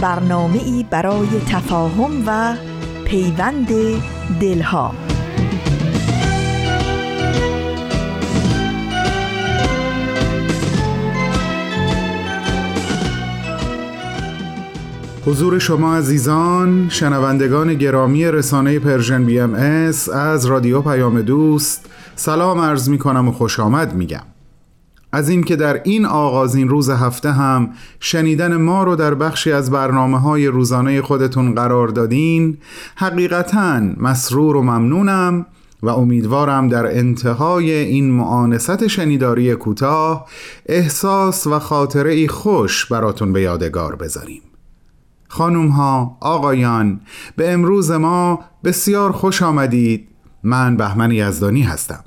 برنامه ای برای تفاهم و پیوند دلها. حضور شما عزیزان شنوندگان گرامی رسانه Persian BMS از رادیو پیام دوست سلام عرض می کنم و خوش آمد میگم. از اینکه در این آغازین روز هفته هم شنیدن ما رو در بخشی از برنامه های روزانه خودتون قرار دادین حقیقتا مسرور و ممنونم و امیدوارم در انتهای این معانست شنیداری کوتاه احساس و خاطره ای خوش براتون به یادگار بذاریم. خانوم ها آقایان به امروز ما بسیار خوش آمدید. من بهمن یزدانی هستم.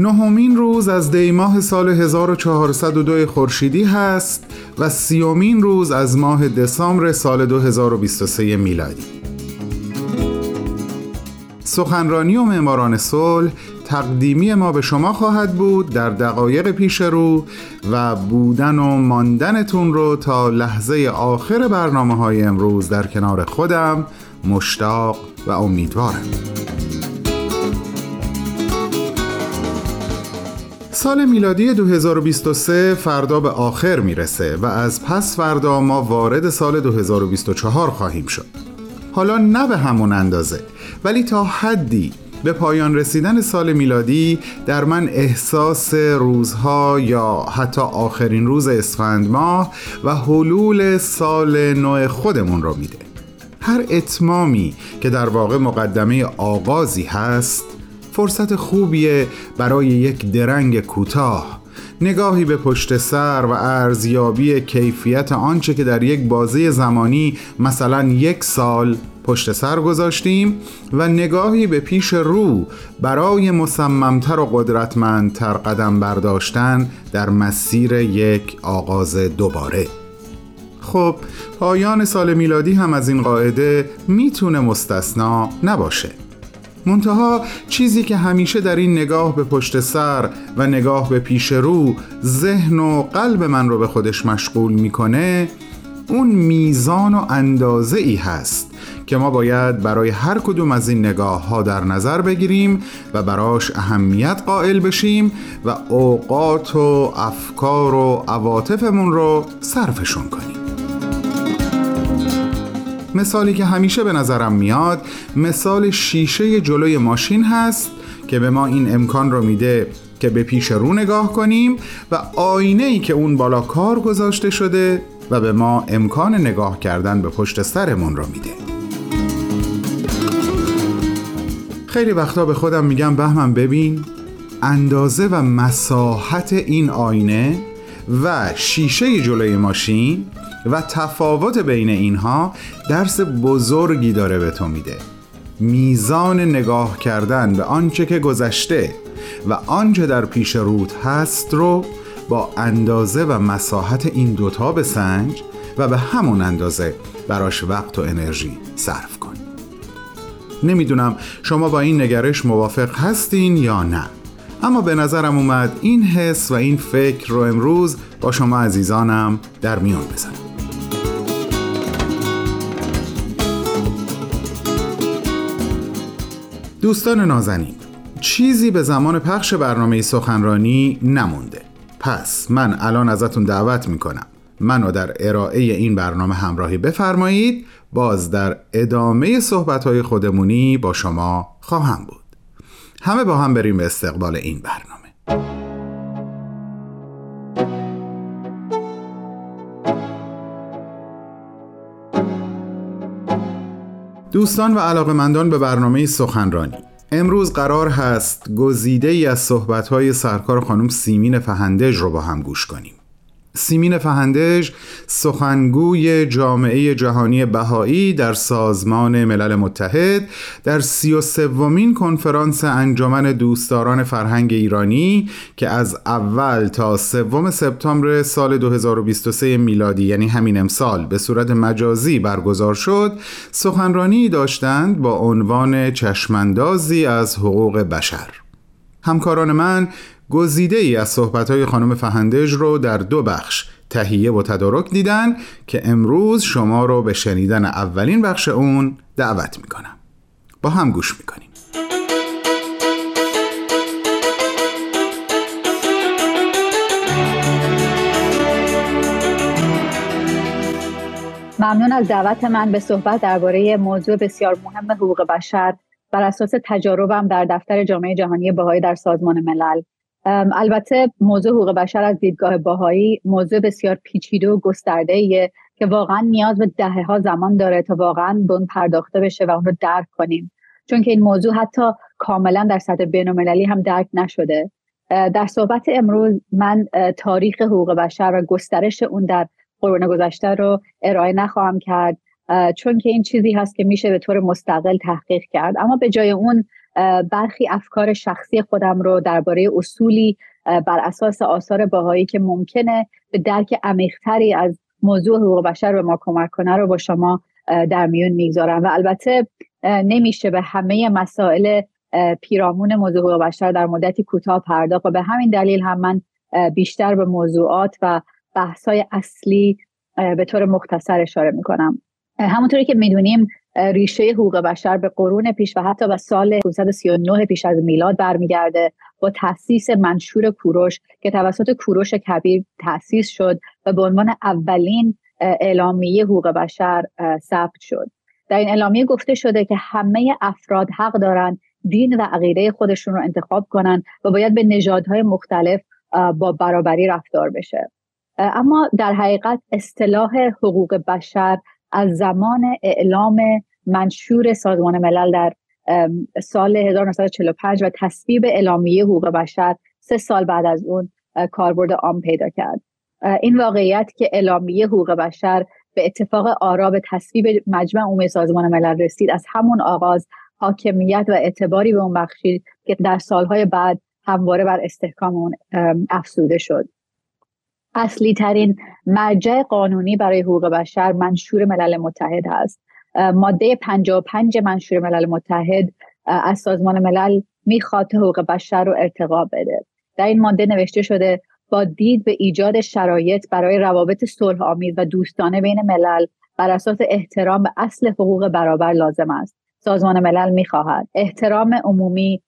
نهمین روز از دیماه سال 1402 خورشیدی هست و سیومین روز از ماه دسامبر سال 2023 میلادی. سخنرانی و معماران صلح تقدیمی ما به شما خواهد بود در دقایق پیش رو و بودن و ماندنتون رو تا لحظه آخر برنامه های امروز در کنار خودم مشتاق و امیدوارم. سال میلادی 2023 فردا به آخر می‌رسه و از پس فردا ما وارد سال 2024 خواهیم شد. حالا نه به همون اندازه ولی تا حدی به پایان رسیدن سال میلادی در من احساس روزها یا حتی آخرین روز اسفند ماه و حلول سال نو خودمون رو میده. هر اتمامی که در واقع مقدمه آغازی هست فرصت خوبیه برای یک درنگ کوتاه. نگاهی به پشت سر و ارزیابی کیفیت آنچه که در یک بازه زمانی مثلا یک سال پشت سر گذاشتیم و نگاهی به پیش رو برای مصممتر و قدرتمندتر قدم برداشتن در مسیر یک آغاز دوباره. خب پایان سال میلادی هم از این قاعده می‌تونه مستثنا نباشه. منتها چیزی که همیشه در این نگاه به پشت سر و نگاه به پیش رو ذهن و قلب من رو به خودش مشغول می‌کنه اون میزان و اندازه ای هست که ما باید برای هر کدوم از این نگاه ها در نظر بگیریم و براش اهمیت قائل بشیم و اوقات و افکار و عواطفمون رو صرفشون کنیم. مثالی که همیشه به نظرم میاد مثال شیشه جلوی ماشین هست که به ما این امکان رو میده که به پیش رو نگاه کنیم و آینه ای که اون بالا کار گذاشته شده و به ما امکان نگاه کردن به پشت سرمون رو میده. خیلی وقتا به خودم میگم بهمن ببین اندازه و مساحت این آینه و شیشه جلوی ماشین و تفاوت بین اینها درس بزرگی داره به تو میده. میزان نگاه کردن به آنچه که گذشته و آنچه در پیش رود هست رو با اندازه و مساحت این دوتا بسنج و به همون اندازه براش وقت و انرژی صرف کن. نمی‌دونم شما با این نگرش موافق هستین یا نه اما به نظرم اومد این حس و این فکر رو امروز با شما عزیزانم در میان بزنم. دوستان نازنین چیزی به زمان پخش برنامه سخنرانی نمونده. پس من الان ازتون دعوت می‌کنم. منو در ارائه این برنامه همراهی بفرمایید. باز در ادامه صحبتهای خودمونی با شما خواهم بود. همه با هم بریم به استقبال این برنامه. دوستان و علاقمندان به برنامه سخنرانی. امروز قرار هست گزیده ای از صحبتهای سرکار خانم سیمین فهندج رو با هم گوش کنیم. سیمین فهندج سخنگوی جامعه جهانی بهایی در سازمان ملل متحد در سی و سومین کنفرانس انجمن دوستداران فرهنگ ایرانی که از اول تا سوم سپتامبر سال 2023 میلادی یعنی همین امسال به صورت مجازی برگزار شد سخنرانی داشتند با عنوان چشمندازی از حقوق بشر. همکاران من گزیده ای از صحبت خانم فهندج رو در دو بخش تهیه و تدارک دیدن که امروز شما رو به شنیدن اولین بخش اون دعوت می‌کنم. با هم گوش می‌کنیم. ممنون از دعوت من به صحبت درباره موضوع بسیار مهم حقوق بشر بر اساس تجاربم در دفتر جامعه جهانی بهایی در سازمان ملل. البته موضوع حقوق بشر از دیدگاه باهایی موضوع بسیار پیچیده و گسترده ایه که واقعا نیاز به دهه ها زمان داره تا واقعا به اون پرداخته بشه و اون رو درک کنیم. چون که این موضوع حتی کاملا در سطح بین هم درک نشده. در صحبت امروز من تاریخ حقوق بشر و گسترش اون در قرون گذشته رو ارائه نخواهم کرد. چون که این چیزی هست که میشه به طور مستقل تحقیق کرد. اما به جای اون برخی افکار شخصی خودم رو درباره اصولی بر اساس آثار باهایی که ممکنه به درک عمیقتری از موضوع حقوق بشر به ما کمک کنه رو با شما در میون می‌گذارم. و البته نمیشه به همه مسائل پیرامون موضوع حقوق بشر در مدتی کوتاه پرداخت و به همین دلیل هم من بیشتر به موضوعات و بحث‌های اصلی به طور مختصر اشاره می‌کنم. همونطوری که می‌دونیم ریشه حقوق بشر به قرون پیش و حتی به سال 539 پیش از میلاد برمیگرده با تاسیس منشور کوروش که توسط کوروش کبیر تاسیس شد و به عنوان اولین اعلامیه حقوق بشر ثبت شد. در این اعلامیه گفته شده که همه افراد حق دارند دین و عقیده خودشون رو انتخاب کنند و باید به نژادهای مختلف با برابری رفتار بشه. اما در حقیقت اصطلاح حقوق بشر از زمان اعلام منشور سازمان ملل در سال 1945 و تصویب اعلامیه حقوق بشر سه سال بعد از اون کاربرد عام پیدا کرد. این واقعیت که اعلامیه حقوق بشر به اتفاق آرا به تصویب مجمع عمومی سازمان ملل رسید از همون آغاز حاکمیت و اعتباری به اون بخشید که در سالهای بعد همواره بر استحکام اون افسوده شد. اصلی ترین مرجع قانونی برای حقوق بشر منشور ملل متحد است ماده 55 منشور ملل متحد از سازمان ملل می‌خواد حقوق بشر رو ارتقا بده. در این ماده نوشته شده با دید به ایجاد شرایط برای روابط صلح آمیز و دوستانه بین ملل بر اساس احترام به اصل حقوق برابر لازم است. سازمان ملل می‌خواهد احترام عمومی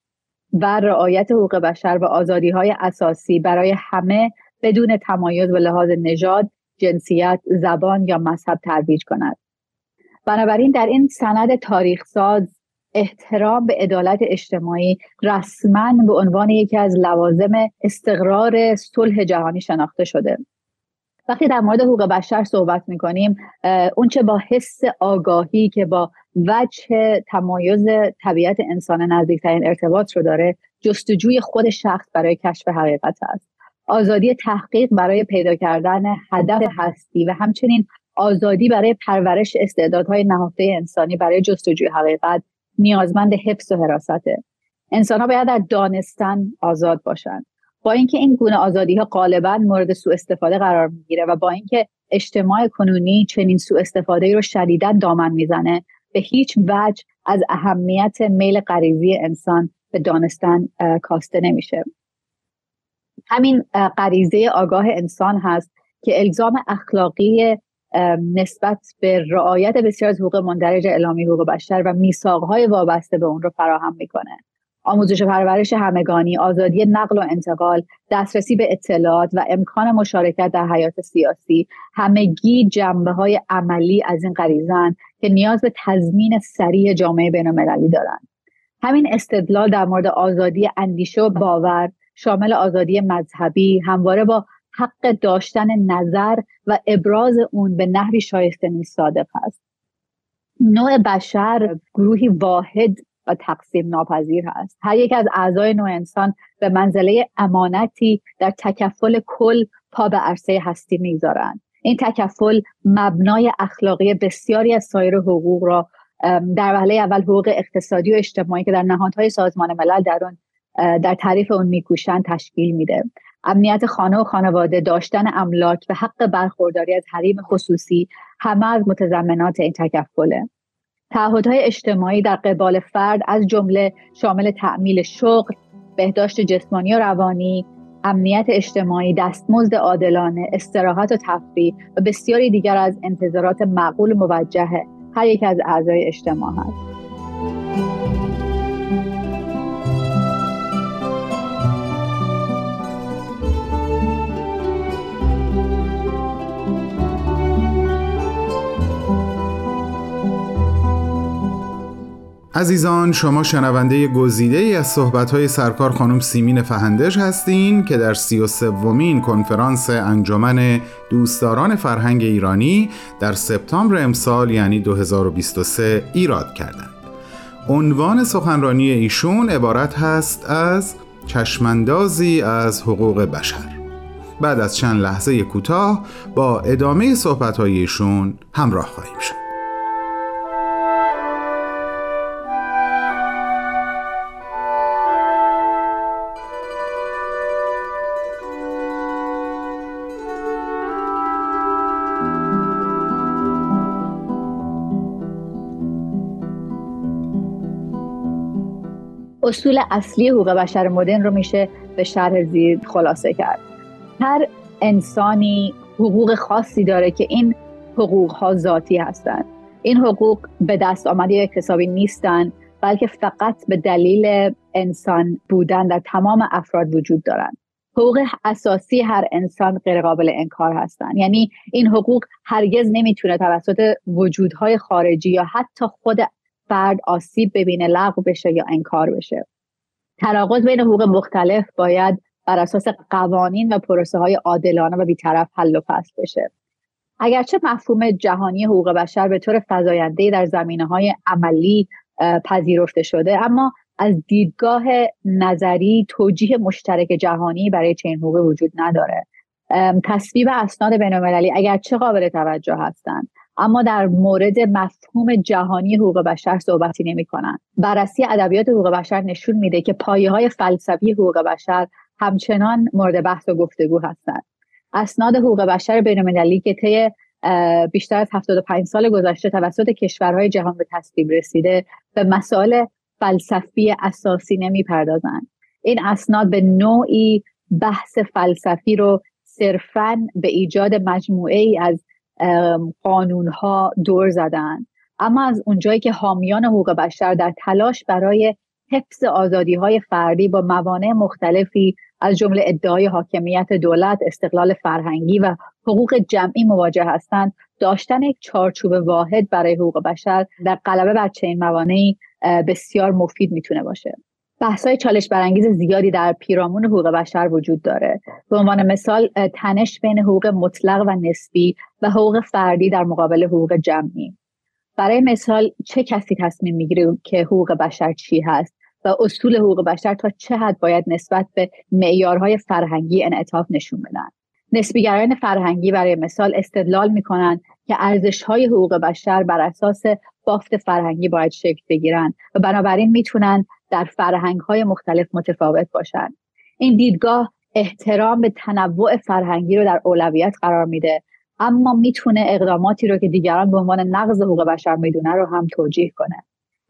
و رعایت حقوق بشر و آزادی های اساسی برای همه بدون تمایز و لحاظ نژاد جنسیت زبان یا مذهب ترویج کند. بنابراین در این سند تاریخ ساز احترام به عدالت اجتماعی رسما به عنوان یکی از لوازم استقرار صلح جهانی شناخته شده. وقتی در مورد حقوق بشر صحبت می‌کنیم اونچه با حس آگاهی که با وجه تمایز طبیعت انسان نزدیکترین ارتباط رو داره جستجوی خود شخص برای کشف حقیقت است. آزادی تحقیق برای پیدا کردن هدف هستی و همچنین آزادی برای پرورش استعدادهای نهفته انسانی برای جستجوی حقیقت نیازمند حفظ و حراسته. انسان ها باید در دانستن آزاد باشند. با اینکه این گونه آزادی ها غالبا مورد سوء استفاده قرار می‌گیره و با اینکه اجتماع کنونی چنین سوء استفاده رو شدیدا دامن می‌زنه به هیچ وجه از اهمیت میل غریزی انسان به دانستن کاسته نمیشه. همین غریزه آگاه انسان هست که الزام اخلاقی نسبت به رعایت بسیار از حقوق مندرج اعلامی حقوق بشر و میثاقهای وابسته به اون رو فراهم می‌کنه. آموزش و پرورش همگانی آزادی نقل و انتقال دسترسی به اطلاعات و امکان مشارکت در حیات سیاسی همگی جنبه های عملی از این غریزن که نیاز به تضمین سریع جامعه بین المللی دارند. همین استدلال در مورد آزادی اندیشه و باور شامل آزادی مذهبی همواره با حق داشتن نظر و ابراز اون به نحوی شایسته نیست صادق است. نوع بشر گروهی واحد و تقسیم ناپذیر هست هر یک از اعضای نوع انسان به منزله امانتی در تکفل کل پا به عرصه هستی می‌گذارند. این تکفل مبنای اخلاقی بسیاری از سایر حقوق را در وهله اول حقوق اقتصادی و اجتماعی که در نهادهای سازمان ملل در اون در تعریف اون میکوشند تشکیل میده. امنیت خانه و خانواده داشتن املاک و حق برخورداری از حریم خصوصی همه از متضمنات این تکفله. تعهدهای اجتماعی در قبال فرد از جمله شامل تعمیل شغل بهداشت جسمانی و روانی امنیت اجتماعی دستمزد عادلانه استراحت و تفریح و بسیاری دیگر از انتظارات معقول موجه هر یک از اعضای اجتماع هست. عزیزان شما شنونده گزیده ای از صحبت‌های سرکار خانم سیمین فهندش هستین که در سی و سومین کنفرانس انجمن دوستداران فرهنگ ایرانی در سپتامبر امسال یعنی 2023 ایراد کردند. عنوان سخنرانی ایشون عبارت هست از چشمندازی از حقوق بشر. بعد از چند لحظه کوتاه با ادامه صحبت‌های ایشون همراه خواهیم شد. اصول اصلی حقوق بشر مدرن رو میشه به شرح زیر خلاصه کرد. هر انسانی حقوق خاصی داره که این حقوق ها ذاتی هستند این حقوق به دست آمده اکتسابی نیستند بلکه فقط به دلیل انسان بودن در تمام افراد وجود دارند حقوق اساسی هر انسان غیر قابل انکار هستند یعنی این حقوق هرگز نمی‌تونه توسط وجودهای خارجی یا حتی خود فرد آسیب ببینه لغو بشه یا انکار بشه. تناقض بین حقوق مختلف باید بر اساس قوانین و پروسه های عادلانه و بیطرف حل و فصل بشه. اگرچه مفهوم جهانی حقوق بشر به طور فزاینده در زمینه های عملی پذیرفته شده اما از دیدگاه نظری توجیه مشترک جهانی برای چنین حقوق وجود نداره. تصویب اسناد بینالمللی اگرچه قابل توجه هستند اما در مورد مفهوم جهانی حقوق بشر صحبتی نمی کنن. بررسی ادبیات حقوق بشر نشون میده که پایه های فلسفی حقوق بشر همچنان مورد بحث و گفتگو هستند. اسناد حقوق بشر بینالمللی که طی بیشتر از 75 سال گذشته توسط کشورهای جهان به تصویب رسیده به مسائل فلسفی اساسی نمی‌پردازند این اسناد به نوعی بحث فلسفی رو صرفا به ایجاد مجموعه ای از قانون ها دور زدن اما از اونجایی که حامیان حقوق بشر در تلاش برای حفظ آزادی های فردی با موانع مختلفی از جمله ادعای حاکمیت دولت، استقلال فرهنگی و حقوق جمعی مواجه هستند، داشتن یک چارچوب واحد برای حقوق بشر در غلبه بر چنین موانعی بسیار مفید می‌تونه باشه. بحث‌های چالش برانگیز زیادی در پیرامون حقوق بشر وجود داره. به عنوان مثال تنش بین حقوق مطلق و نسبی و حقوق فردی در مقابل حقوق جمعی. برای مثال چه کسی تصمیم می‌گیره که حقوق بشر چی هست و اصول حقوق بشر تا چه حد باید نسبت به معیارهای فرهنگی انعطاف نشون بدن؟ نسبیگرایان فرهنگی برای مثال استدلال می‌کنن که ارزشهای حقوق بشر بر اساس بافت فرهنگی باید شکل بگیرن و بنابراین می‌تونن در فرهنگ های مختلف متفاوت باشند این دیدگاه احترام به تنوع فرهنگی رو در اولویت قرار میده اما می‌تونه اقداماتی رو که دیگران به عنوان نقض حقوق بشر می‌دونه رو هم توجیه کنه.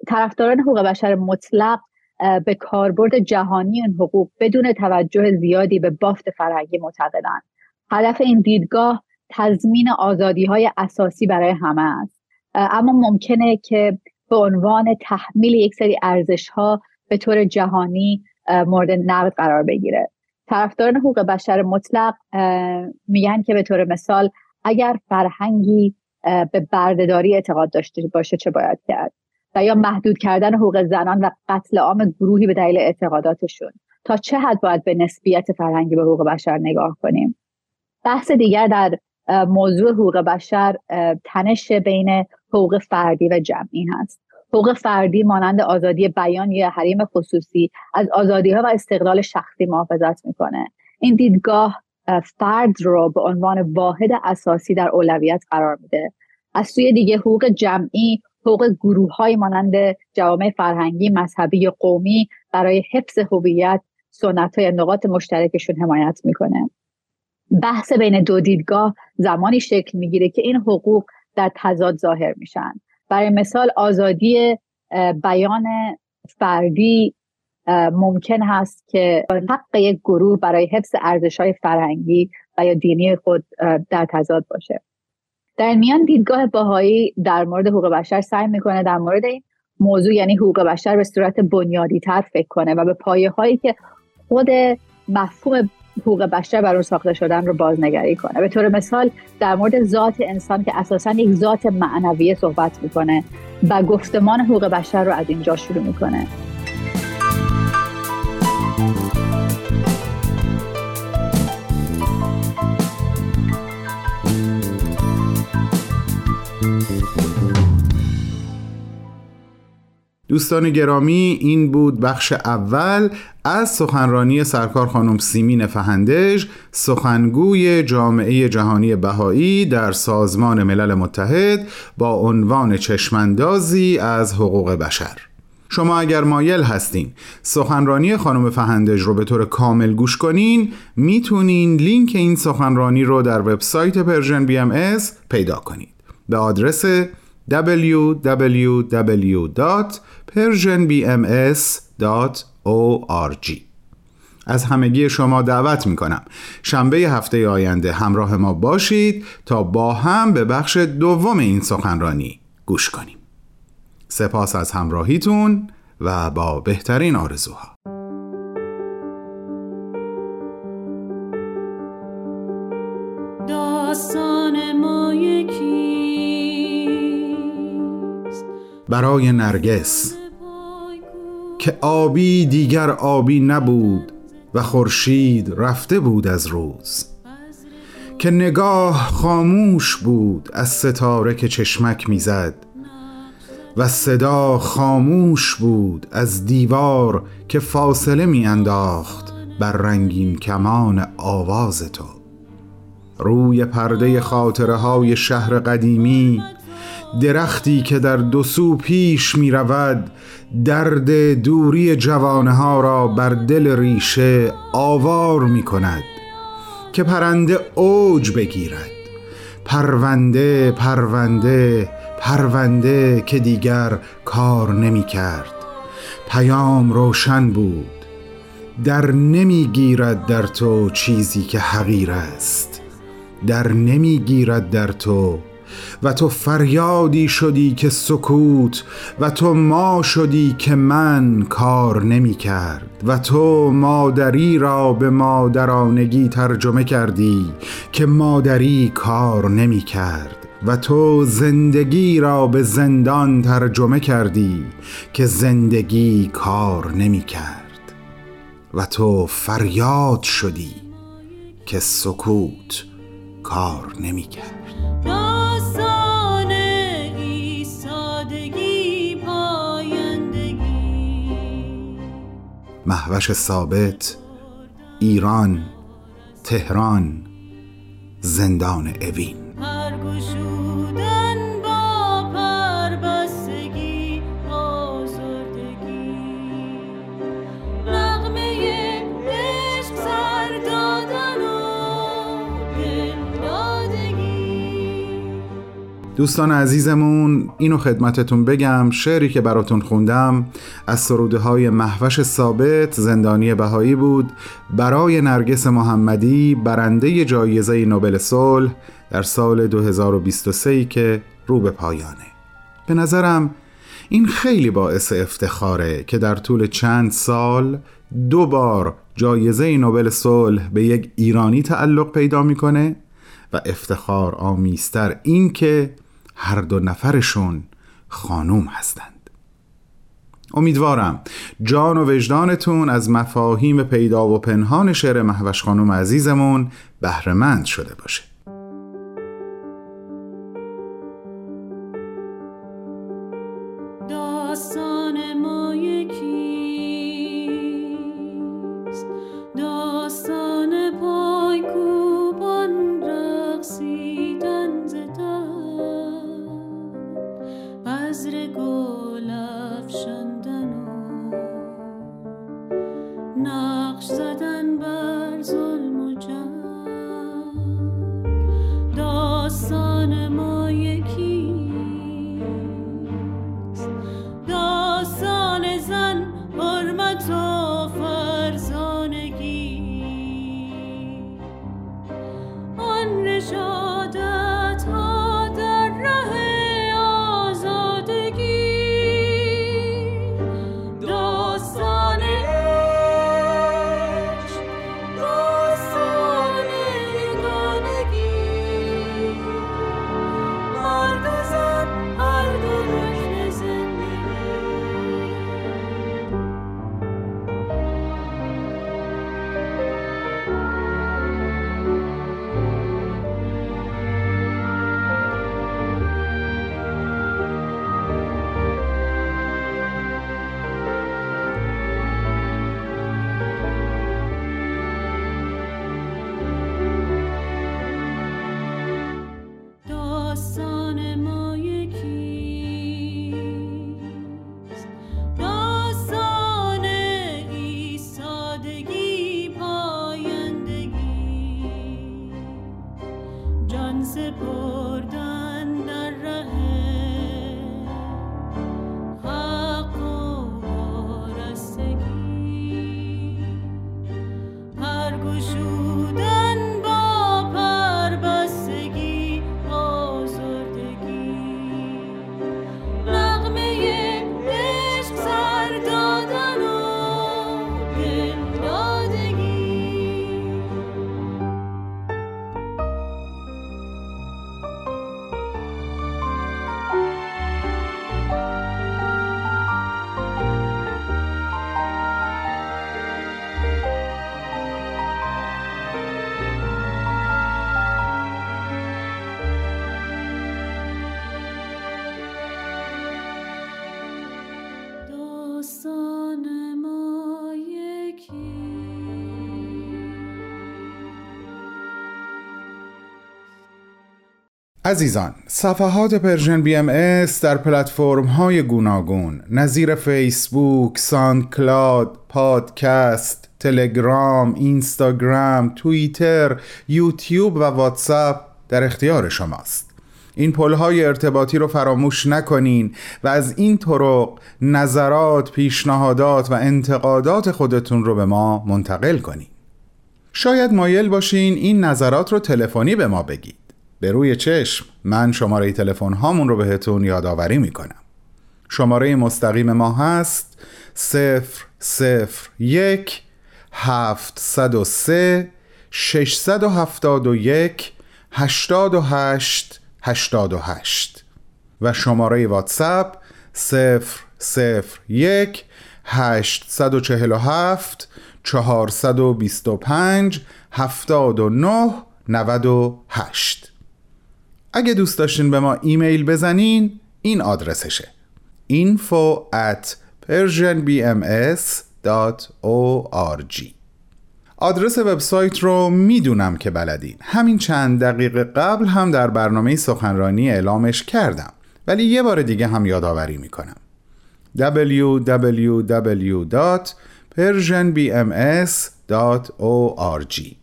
طرفداران حقوق بشر مطلق به کاربرد جهانی این حقوق بدون توجه زیادی به بافت فرهنگی معتقدند هدف این دیدگاه تضمین آزادی های اساسی برای همه است. اما ممکنه که به عنوان تحمیل یک سری ارزش ها به طور جهانی مورد نقد قرار بگیره. طرفداران حقوق بشر مطلق میگن که به طور مثال اگر فرهنگی به بردهداری اعتقاد داشته باشه چه باید کرد؟ و یا محدود کردن حقوق زنان و قتل عام گروهی به دلیل اعتقاداتشون. تا چه حد باید به نسبیت فرهنگی به حقوق بشر نگاه کنیم؟ بحث دیگر در موضوع حقوق بشر تنش بین حقوق فردی و جمعی هست. حقوق فردی مانند آزادی بیان یا حریم خصوصی از آزادی ها و استقلال شخصی محافظت می‌کنه. این دیدگاه فرد رو به عنوان واحد اساسی در اولویت قرار میده. از سوی دیگه حقوق جمعی حقوق گروه های مانند جوامع فرهنگی مذهبی یا قومی برای حفظ هویت سنت های نقاط مشترکشون حمایت می‌کنه. بحث بین دو دیدگاه زمانی شکل می‌گیره که این حقوق در تضاد ظاهر میشن. برای مثال آزادی بیان فردی ممکن هست که حق یک گروه برای حفظ ارزش های فرهنگی و یا دینی خود در تضاد باشه. در میان دیدگاه باهایی در مورد حقوق بشر سعی می‌کنه در مورد این موضوع یعنی حقوق بشر به صورت بنیادی تر فکر کنه و به پایه هایی که خود مفهوم حقوق بشر بر اون ساخته شدن رو بازنگری کنه. به طور مثال در مورد ذات انسان که اساسا یک ذات معنویه صحبت می‌کنه و گفتمان حقوق بشر رو از اینجا شروع می‌کنه. دوستان گرامی این بود بخش اول از سخنرانی سرکار خانم سیمین فهندش سخنگوی جامعه جهانی بهایی در سازمان ملل متحد با عنوان چشمندازی از حقوق بشر. شما اگر مایل هستین سخنرانی خانم فهندش رو به طور کامل گوش کنین می‌تونین لینک این سخنرانی رو در وبسایت Persian BMS پیدا کنید. به آدرس www.persianbms.org از همگی شما دعوت می کنم شنبه هفته آینده همراه ما باشید تا با هم به بخش دوم این سخنرانی گوش کنیم. سپاس از همراهیتون و با بهترین آرزوها. برای نرگس که آبی دیگر آبی نبود و خورشید رفته بود از روز که نگاه خاموش بود از ستاره که چشمک می‌زد و صدا خاموش بود از دیوار که فاصله میانداخت بر رنگین کمان آواز تو. روی پرده خاطره های شهر قدیمی درختی که در دو سو پیش می رود درد دوری جوانه ها را بر دل ریشه آوار می کند که پرنده اوج بگیرد. پرونده پرونده پرونده که دیگر کار نمی کرد پیام روشن بود در نمی گیرد در تو چیزی که حقیر است. در نمی گیرد در تو و تو فریادی شدی که سکوت و تو ما شدی که من کار نمی کرد و تو مادری را به مادرانگی ترجمه کردی که مادری کار نمی کرد و تو زندگی را به زندان ترجمه کردی که زندگی کار نمی کرد و تو فریاد شدی که سکوت کار نمی کرد. محوش ثابت ایران تهران زندان اوین. دوستان عزیزمون اینو خدمتتون بگم شعری که براتون خوندم از سروده های محوش ثابت زندانی بهایی بود. برای نرگس محمدی برنده جایزه نوبل صلح در سال 2023 که رو به پایانه. به نظرم این خیلی باعث افتخاره که در طول چند سال دو بار جایزه نوبل صلح به یک ایرانی تعلق پیدا می‌کنه و افتخار آمیستر این که هر دو نفرشون خانوم هستند. امیدوارم جان و وجدانتون از مفاهیم پیدا و پنهان شعر محوش خانوم عزیزمون بهرهمند شده باشه. عزیزان صفحات Persian BMS در پلتفرم های گوناگون نظیر فیسبوک، SoundCloud، پادکست، تلگرام، اینستاگرام، توییتر، یوتیوب و واتساپ در اختیار شماست. این های ارتباطی رو فراموش نکنین و از این طرق نظرات، پیشنهادات و انتقادات خودتون رو به ما منتقل کنین. شاید مایل باشین این نظرات رو تلفنی به ما بگید. به روی چشم من شماره تلفن هامون رو بهتون یادآوری می‌کنم. شماره مستقیم ما هست 001 703 671 هفت صد و شماره واتساپ 001 847 425 79 98 اگه دوست داشتین به ما ایمیل بزنین این آدرسشه. info at persianbms.org آدرس وبسایت رو می‌دونم که بلدین. همین چند دقیقه قبل هم در برنامه سخنرانی اعلامش کردم ولی یه بار دیگه هم یادآوری می‌کنم. www.persianbms.org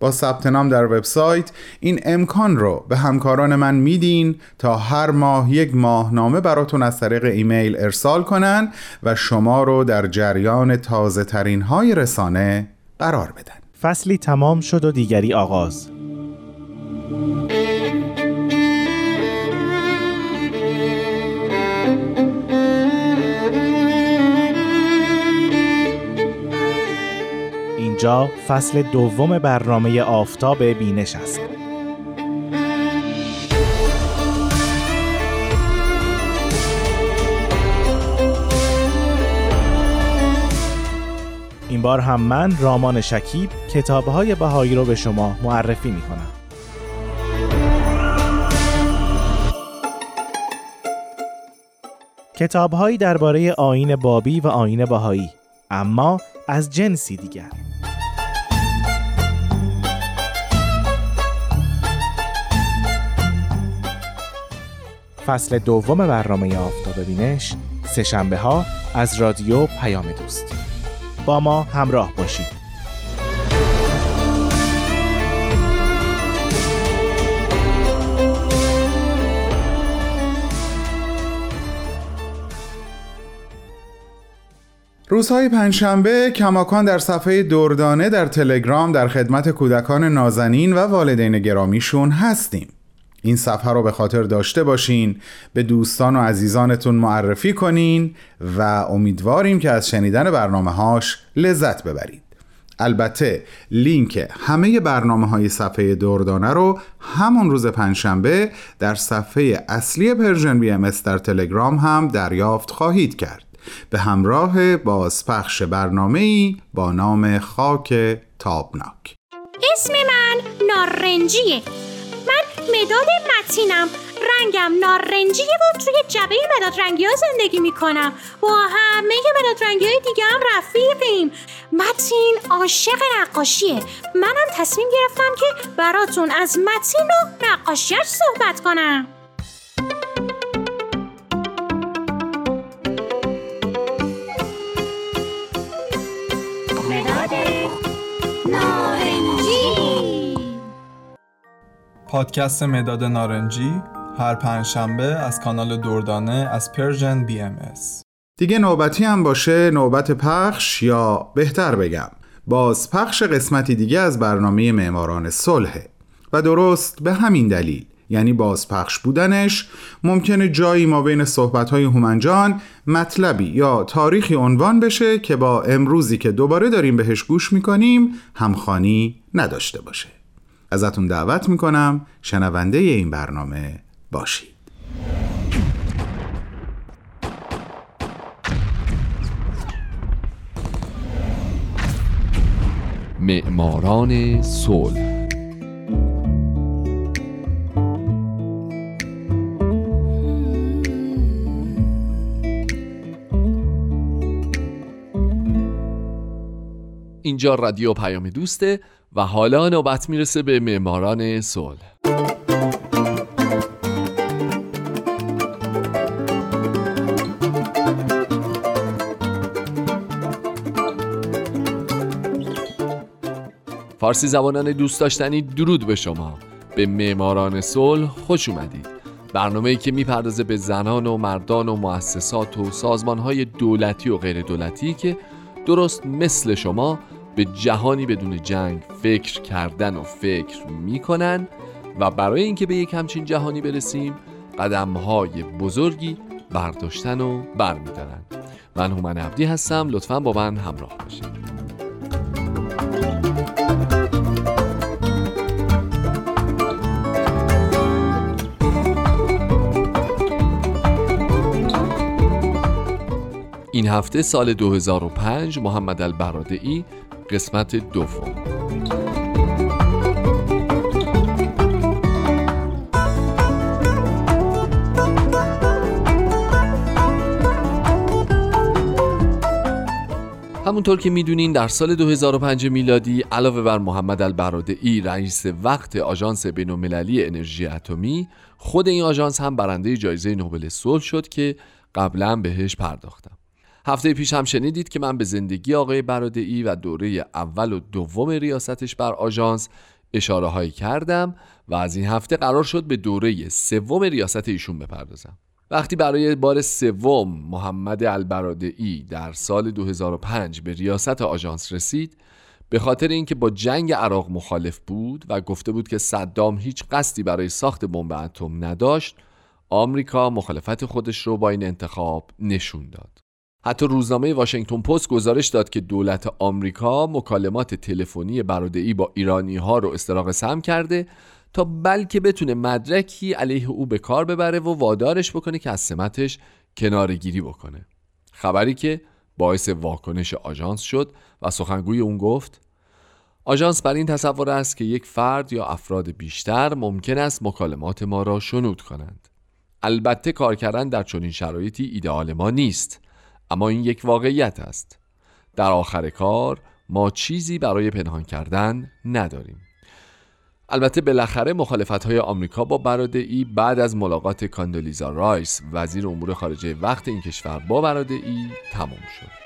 با ثبت نام در وبسایت این امکان رو به همکاران من میدین تا هر ماه یک ماهنامه براتون از طریق ایمیل ارسال کنن و شما رو در جریان تازه ترین های رسانه قرار بدن. فصلی تمام شد و دیگری آغاز. اینجا فصل دوم برنامه آفتاب بینش است. این بار هم من رامان شکیب کتابهای بهایی رو به شما معرفی می کنم. کتابهایی درباره آین بابی و آین بهایی اما از جنسی دیگر فصل دوم برنامه آفتاب بینش سه ها از رادیو پیام دوست. با ما همراه باشید. روزهای پنجشنبه کماکان در صفحه دردانه در تلگرام در خدمت کودکان نازنین و والدین گرامیشون هستیم. این صفحه رو به خاطر داشته باشین به دوستان و عزیزانتون معرفی کنین و امیدواریم که از شنیدن برنامه هاش لذت ببرید. البته لینک همه برنامه های صفحه دردانه رو همون روز پنجشنبه در صفحه اصلی Persian BMS در تلگرام هم دریافت خواهید کرد. به همراه بازپخش برنامه ای با نام خاک تابناک. اسم من نارنجیه. مداد متینم. رنگم نارنجیه و توی جبه مداد رنگی ها زندگی می‌کنم. با همه مداد رنگی های دیگه هم رفیقیم. متین عاشق نقاشیه. منم تصمیم گرفتم که براتون از متین و نقاشیش صحبت کنم. پادکست مداد نارنجی هر پنجشنبه از کانال دردانه از Persian BMS. دیگه نوبتی هم باشه نوبت پخش یا بهتر بگم باز پخش قسمتی دیگه از برنامه معماران صلحه و درست به همین دلیل یعنی بازپخش بودنش ممکنه جایی ما بین صحبتهای هومن جان مطلبی یا تاریخی عنوان بشه که با امروزی که دوباره داریم بهش گوش می‌کنیم همخوانی نداشته باشه ازتون دعوت می‌کنم شنونده این برنامه باشید. معماران صلح. اینجا رادیو پیام دوسته. و حالا نوبت می‌رسه به معماران صلح. فارسی زبانان دوست داشتنی درود به شما. به معماران صلح خوش اومدید. برنامه‌ای که می‌پردازه به زنان و مردان و مؤسسات و سازمان‌های دولتی و غیر دولتی که درست مثل شما به جهانی بدون جنگ فکر کردن و فکر می‌کنن و برای اینکه به یک همچین جهانی برسیم قدمهای بزرگی برداشتن و برمیدارن. من هومن عبدی هستم. لطفا با من همراه باشید. این هفته سال 2005 محمد البرادعی قسمت دوم. همونطور که می‌دونین در سال 2005 میلادی علاوه بر محمد البرادعی رئیس وقت آژانس بین‌المللی انرژی اتمی خود این آژانس هم برنده جایزه نوبل صلح شد که قبلا بهش پرداختم. هفته پیش هم شنیدید که من به زندگی آقای برادعی و دوره اول و دوم ریاستش بر آژانس اشاره هایی کردم و از این هفته قرار شد به دوره سوم ریاست ایشون بپردازم. وقتی برای بار سوم محمد البرادعی در سال 2005 به ریاست آژانس رسید به خاطر اینکه با جنگ عراق مخالف بود و گفته بود که صدام هیچ قصدی برای ساخت بمب اتم نداشت آمریکا مخالفت خودش رو با این انتخاب نشون داد. حتی روزنامه واشنگتن پست گزارش داد که دولت آمریکا مکالمات تلفنی برادعی با ایرانی ها رو استراق سم کرده تا بلکه بتونه مدرکی علیه او به کار ببره و وادارش بکنه که از سمتش کنارگیری بکنه. خبری که باعث واکنش آژانس شد و سخنگوی اون گفت آژانس بر این تصور است که یک فرد یا افراد بیشتر ممکن است مکالمات ما را شنود کنند. البته کار کردن در چنین شرایطی ایدئال ما نیست. اما این یک واقعیت است. در آخر کار ما چیزی برای پنهان کردن نداریم. البته بالاخره مخالفت های آمریکا با برادعی بعد از ملاقات کاندولیزا رایس وزیر امور خارجه وقت این کشور با برادعی تمام شد.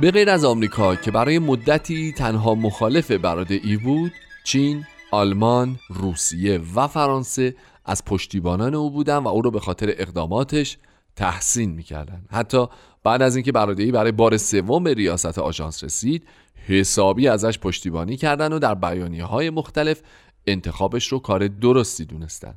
به غیر از آمریکا که برای مدتی تنها مخالف برادعی بود چین، آلمان، روسیه و فرانسه از پشتیبانان او بودن و او را به خاطر اقداماتش تحسین می‌کردن. حتی بعد از اینکه برادعی برای بار سوم به ریاست آژانس رسید حسابی ازش پشتیبانی کردن و در بیانیه های مختلف انتخابش رو کار درستی دونستن.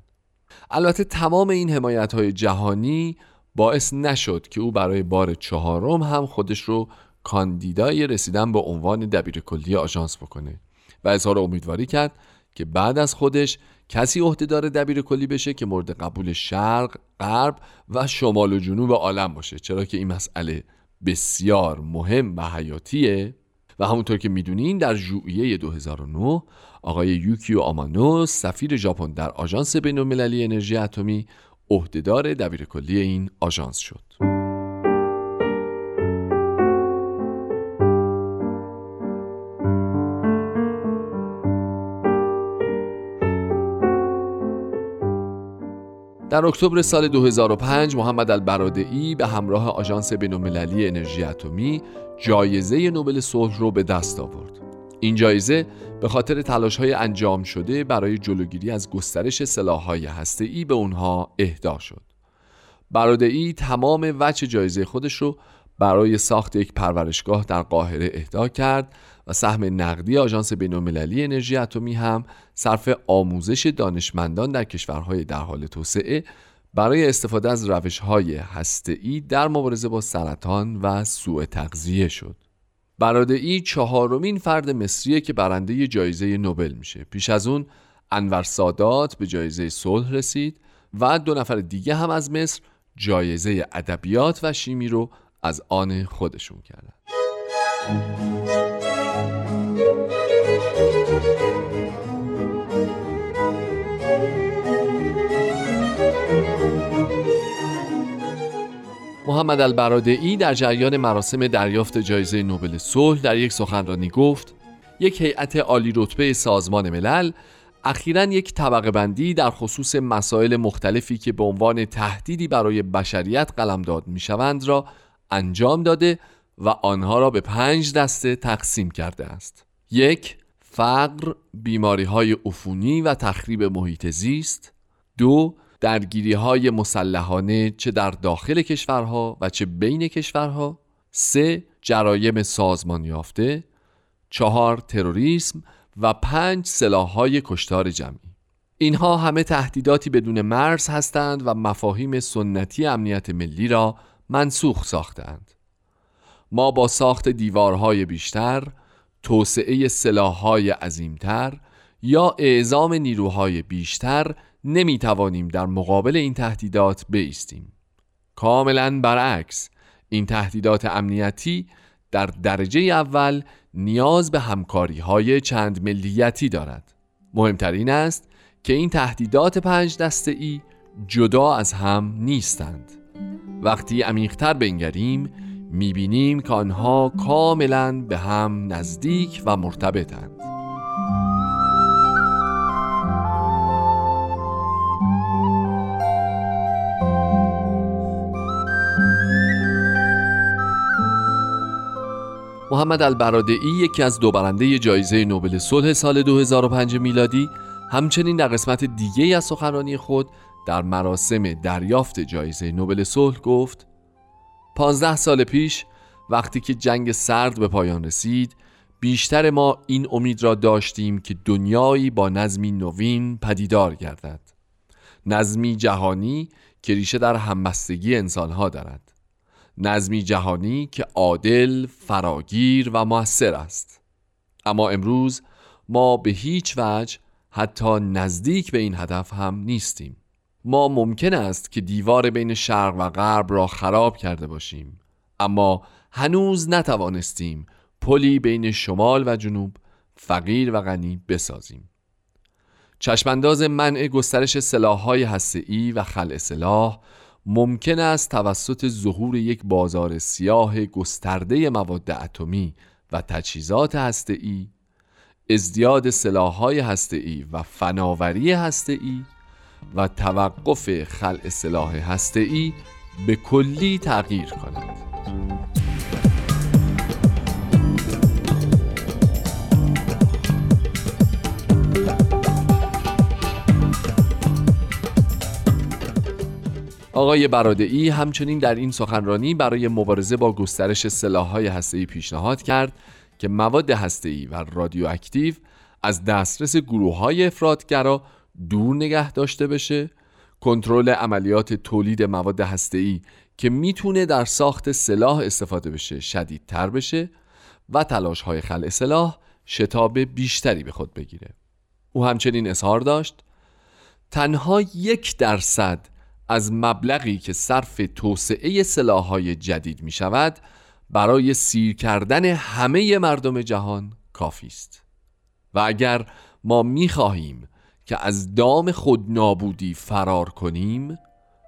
البته تمام این حمایت های جهانی باعث نشد که او برای بار چهارم هم خودش رو کاندیدای رسیدن به عنوان دبیر کلی آژانس بکنه و اظهار امیدواری کرد که بعد از خودش کسی عهدهدار دبیر کلی بشه که مورد قبول شرق، غرب و شمال و جنوب عالم باشه چرا که این مسئله بسیار مهم و حیاتیه و همونطور که می‌دونین در ژوئیه 2009 آقای یوکیو آمانو سفیر ژاپن در آژانس بین‌المللی انرژی اتمی عهدهدار دبیرکلی این آژانس شد. در اکتبر سال 2005 محمد البرادعی به همراه آژانس بین‌المللی انرژی اتمی جایزه نوبل صلح رو به دست آورد. این جایزه به خاطر تلاش های انجام شده برای جلوگیری از گسترش سلاح‌های هسته‌ای به اونها اهدا شد. برادعی تمام وجه جایزه خودش رو برای ساخت یک پرورشگاه در قاهره اهدا کرد و سهم نقدی آژانس بین‌المللی انرژی اتمی هم صرف آموزش دانشمندان در کشورهای در حال توسعه برای استفاده از روش‌های هسته‌ای در مبارزه با سرطان و سوء تغذیه شد. برادعی چهارمین فرد مصریه که برنده جایزه نوبل میشه. پیش از اون انور سادات به جایزه صلح رسید و دو نفر دیگه هم از مصر جایزه ادبیات و شیمی رو از آن خودشون کردن. محمد البرادعی در جریان مراسم دریافت جایزه نوبل صلح در یک سخنرانی گفت یک هیئت عالی رتبه سازمان ملل اخیرا یک طبقه بندی در خصوص مسائل مختلفی که به عنوان تهدیدی برای بشریت قلمداد می شوند را انجام داده و آنها را به پنج دسته تقسیم کرده است. یک فقر، بیماری های عفونی و تخریب محیط زیست. دو درگیری های مسلحانه چه در داخل کشورها و چه بین کشورها. سه جرایم سازمان یافته. چهار تروریسم. و پنج های کشتار جمعی. اینها همه تهدیداتی بدون مرز هستند و مفاهیم سنتی امنیت ملی را منسوخ ساختند. ما با ساخت دیوارهای بیشتر توسعه سلاحهای عظیمتر یا اعزام نیروهای بیشتر نمی توانیم در مقابل این تهدیدات بیستیم. کاملا برعکس این تهدیدات امنیتی در درجه اول نیاز به همکاری های چند ملیتی دارد. مهمترین است که این تهدیدات پنج دسته ای جدا از هم نیستند. وقتی عمیقتر بنگریم می‌بینیم که آنها کاملا به هم نزدیک و مرتبطند. محمد البرادعی یکی از دو برنده جایزه نوبل صلح سال 2005 میلادی همچنین در قسمت دیگه از سخنرانی خود در مراسم دریافت جایزه نوبل صلح گفت پانزده سال پیش وقتی که جنگ سرد به پایان رسید بیشتر ما این امید را داشتیم که دنیایی با نظمی نوین پدیدار گردد نظمی جهانی که ریشه در همبستگی انسانها دارد. نظمی جهانی که عادل، فراگیر و موثر است. اما امروز ما به هیچ وجه حتی نزدیک به این هدف هم نیستیم. ما ممکن است که دیوار بین شرق و غرب را خراب کرده باشیم اما هنوز نتوانستیم پلی بین شمال و جنوب فقیر و غنی بسازیم. چشمانداز منع گسترش سلاح‌های هسته‌ای و خلع سلاح ممکن است توسط ظهور یک بازار سیاه گسترده مواد اتمی و تجهیزات هسته‌ای ازدیاد سلاح‌های هسته‌ای و فناوری هسته‌ای و توقف خلع سلاح هسته‌ای به کلی تغییر کند. آقای برادعی همچنین در این سخنرانی برای مبارزه با گسترش سلاح‌های هسته‌ای پیشنهاد کرد که مواد هسته‌ای و رادیواکتیو از دسترس گروه‌های افرادگرا دور نگه داشته بشه. کنترل عملیات تولید مواد هسته‌ای که می‌تونه در ساخت سلاح استفاده بشه شدیدتر بشه و تلاش های خلع سلاح شتاب بیشتری به خود بگیره. او همچنین اظهار داشت تنها یک درصد از مبلغی که صرف توسعه سلاحهای جدید می شود برای سیر کردن همه مردم جهان کافی است. و اگر ما می خواهیم که از دام خود نابودی فرار کنیم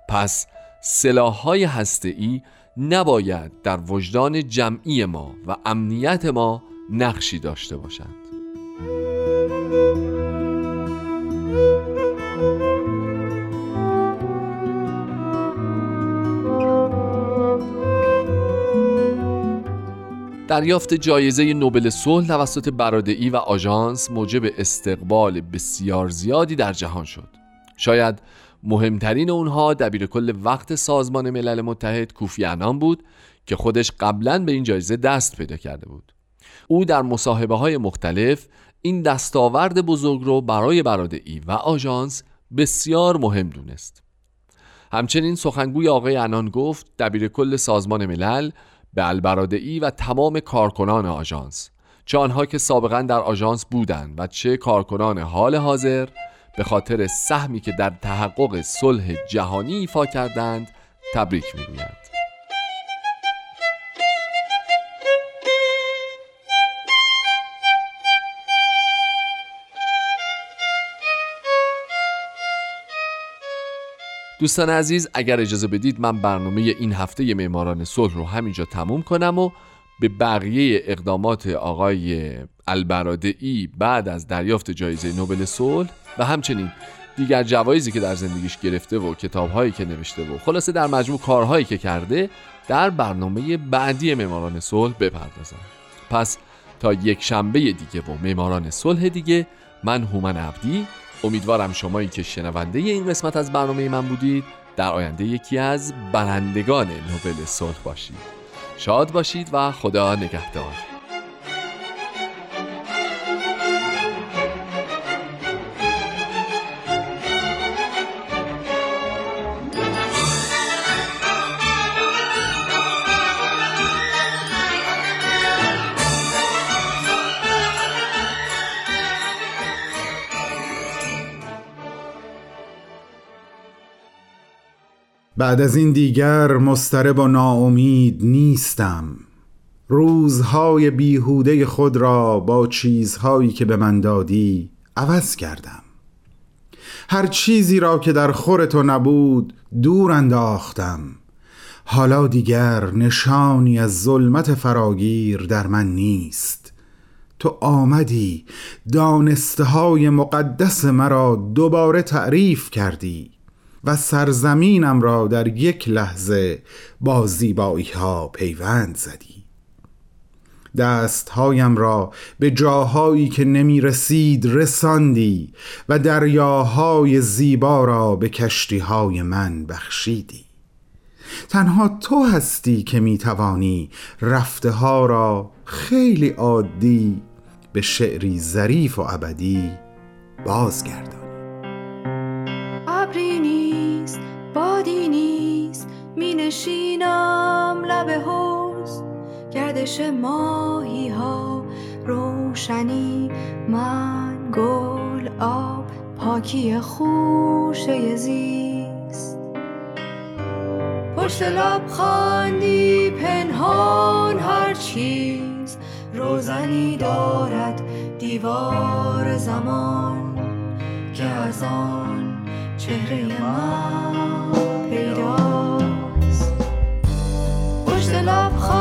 پس سلاحهای هسته‌ای نباید در وجدان جمعی ما و امنیت ما نقشی داشته باشند. دریافت جایزه نوبل صلح توسط برادعی و آژانس موجب استقبال بسیار زیادی در جهان شد. شاید مهمترین اونها دبیر کل وقت سازمان ملل متحد کوفی انان بود که خودش قبلا به این جایزه دست پیدا کرده بود. او در مصاحبه های مختلف این دستاورد بزرگ رو برای برادعی و آژانس بسیار مهم دونست. همچنین سخنگوی آقای انان گفت دبیر کل سازمان ملل به البرادعی و تمام کارکنان آژانس. چه آنها که سابقا در آژانس بودند و چه کارکنان حال حاضر به خاطر سهمی که در تحقق صلح جهانی ایفا کردند تبریک می‌گویند. دوستان عزیز اگر اجازه بدید من برنامه این هفته معماران صلح رو همینجا تموم کنم و به بقیه اقدامات آقای البرادعی بعد از دریافت جایزه نوبل صلح و همچنین دیگر جوایزی که در زندگیش گرفته و کتابهایی که نوشته و خلاصه در مجموع کارهایی که کرده در برنامه بعدی معماران صلح بپردازم. پس تا یک شنبه دیگه و معماران صلح دیگه من هومن عبدی امیدوارم شمایی که شنونده این قسمت از برنامه من بودید در آینده یکی از برندگان نوبل صلح باشید. شاد باشید و خدا نگهدار. بعد از این دیگر مسترب و ناامید نیستم. روزهای بیهوده خود را با چیزهایی که به من دادی عوض کردم. هر چیزی را که در خور تو نبود دور انداختم. حالا دیگر نشانی از ظلمت فراگیر در من نیست. تو آمدی دانسته های مقدس مرا دوباره تعریف کردی. و سرزمینم را در یک لحظه با زیبایی ها پیوند زدی. دستهایم را به جاهایی که نمی رسید رساندی و دریاهای زیبا را به کشتیهای من بخشیدی. تنها تو هستی که می توانی رفته ها را خیلی عادی به شعری ظریف و ابدی بازگردان نشینم لب حوز گردش ماهی ها روشنی. من گل آب پاکی خوشه زیست. پشت لب خاندی پنهان هر چیز. روزنی دارد دیوار زمان که از آن چهره من پشت لب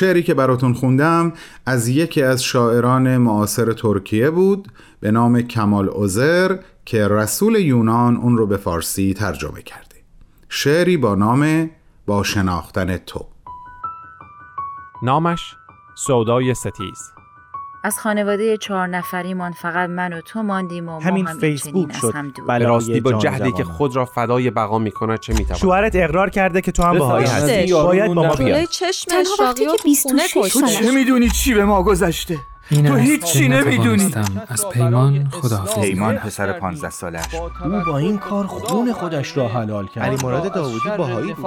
شعری که براتون خوندم از یکی از شاعران معاصر ترکیه بود به نام کمال اوزر که رسول یونان اون رو به فارسی ترجمه کرده. شعری با نام با شناختن تو. نامش سودای ستیز. از خانواده چهار نفریمان فقط من و تو ماندیم و همین ما هم فیسبوک شد. به راستی با جهدی که خود را فدای بقا می‌کند چه می‌تواند؟ شوهرت اقرار کرده که تو هم بهایی هستی. باید با ما تنها وقتی که 26 تو چه می‌دونی چی به ما گذشته؟ تو هیچ چی نمی‌دونی. از پیمان خداحافظ پیمان پسر 15 سالش. او با این کار خون خودش را حلال کرد. علی مراد داوودی باهایی بود.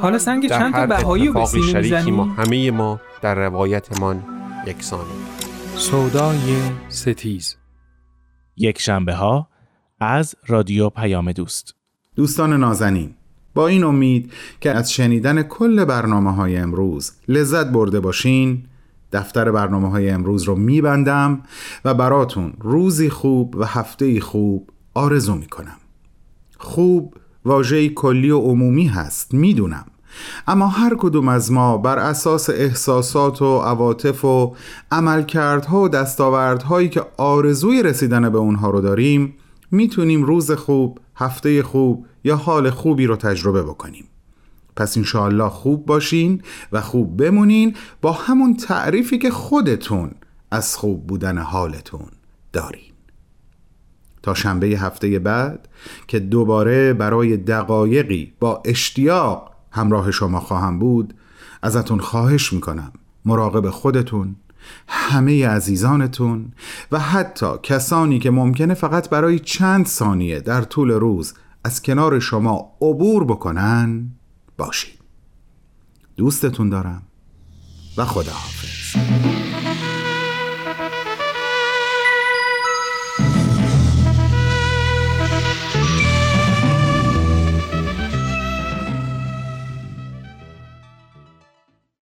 حالا سنگ چند تا بهایی رو به سینه می‌زنی ما همه ما در روایتمان یکسانیم. سودای ستیز. یک شنبه ها از رادیو پیام دوست. دوستان نازنین با این امید که از شنیدن کل برنامه های امروز لذت برده باشین دفتر برنامه های امروز رو میبندم و براتون روزی خوب و هفته خوب آرزو می‌کنم. خوب واژه کلی و عمومی هست می‌دونم. اما هر کدوم از ما بر اساس احساسات و عواطف و عملکردها و دستاوردهایی که آرزوی رسیدن به اونها رو داریم می‌تونیم روز خوب، هفته خوب یا حال خوبی رو تجربه بکنیم. پس انشاءالله خوب باشین و خوب بمونین با همون تعریفی که خودتون از خوب بودن حالتون دارین. تا شنبه هفته بعد که دوباره برای دقایقی با اشتیاق همراه شما خواهم بود ازتون خواهش می‌کنم. مراقب خودتون همه عزیزانتون و حتی کسانی که ممکنه فقط برای چند ثانیه در طول روز از کنار شما عبور بکنن باشید. دوستتون دارم و خداحافظ.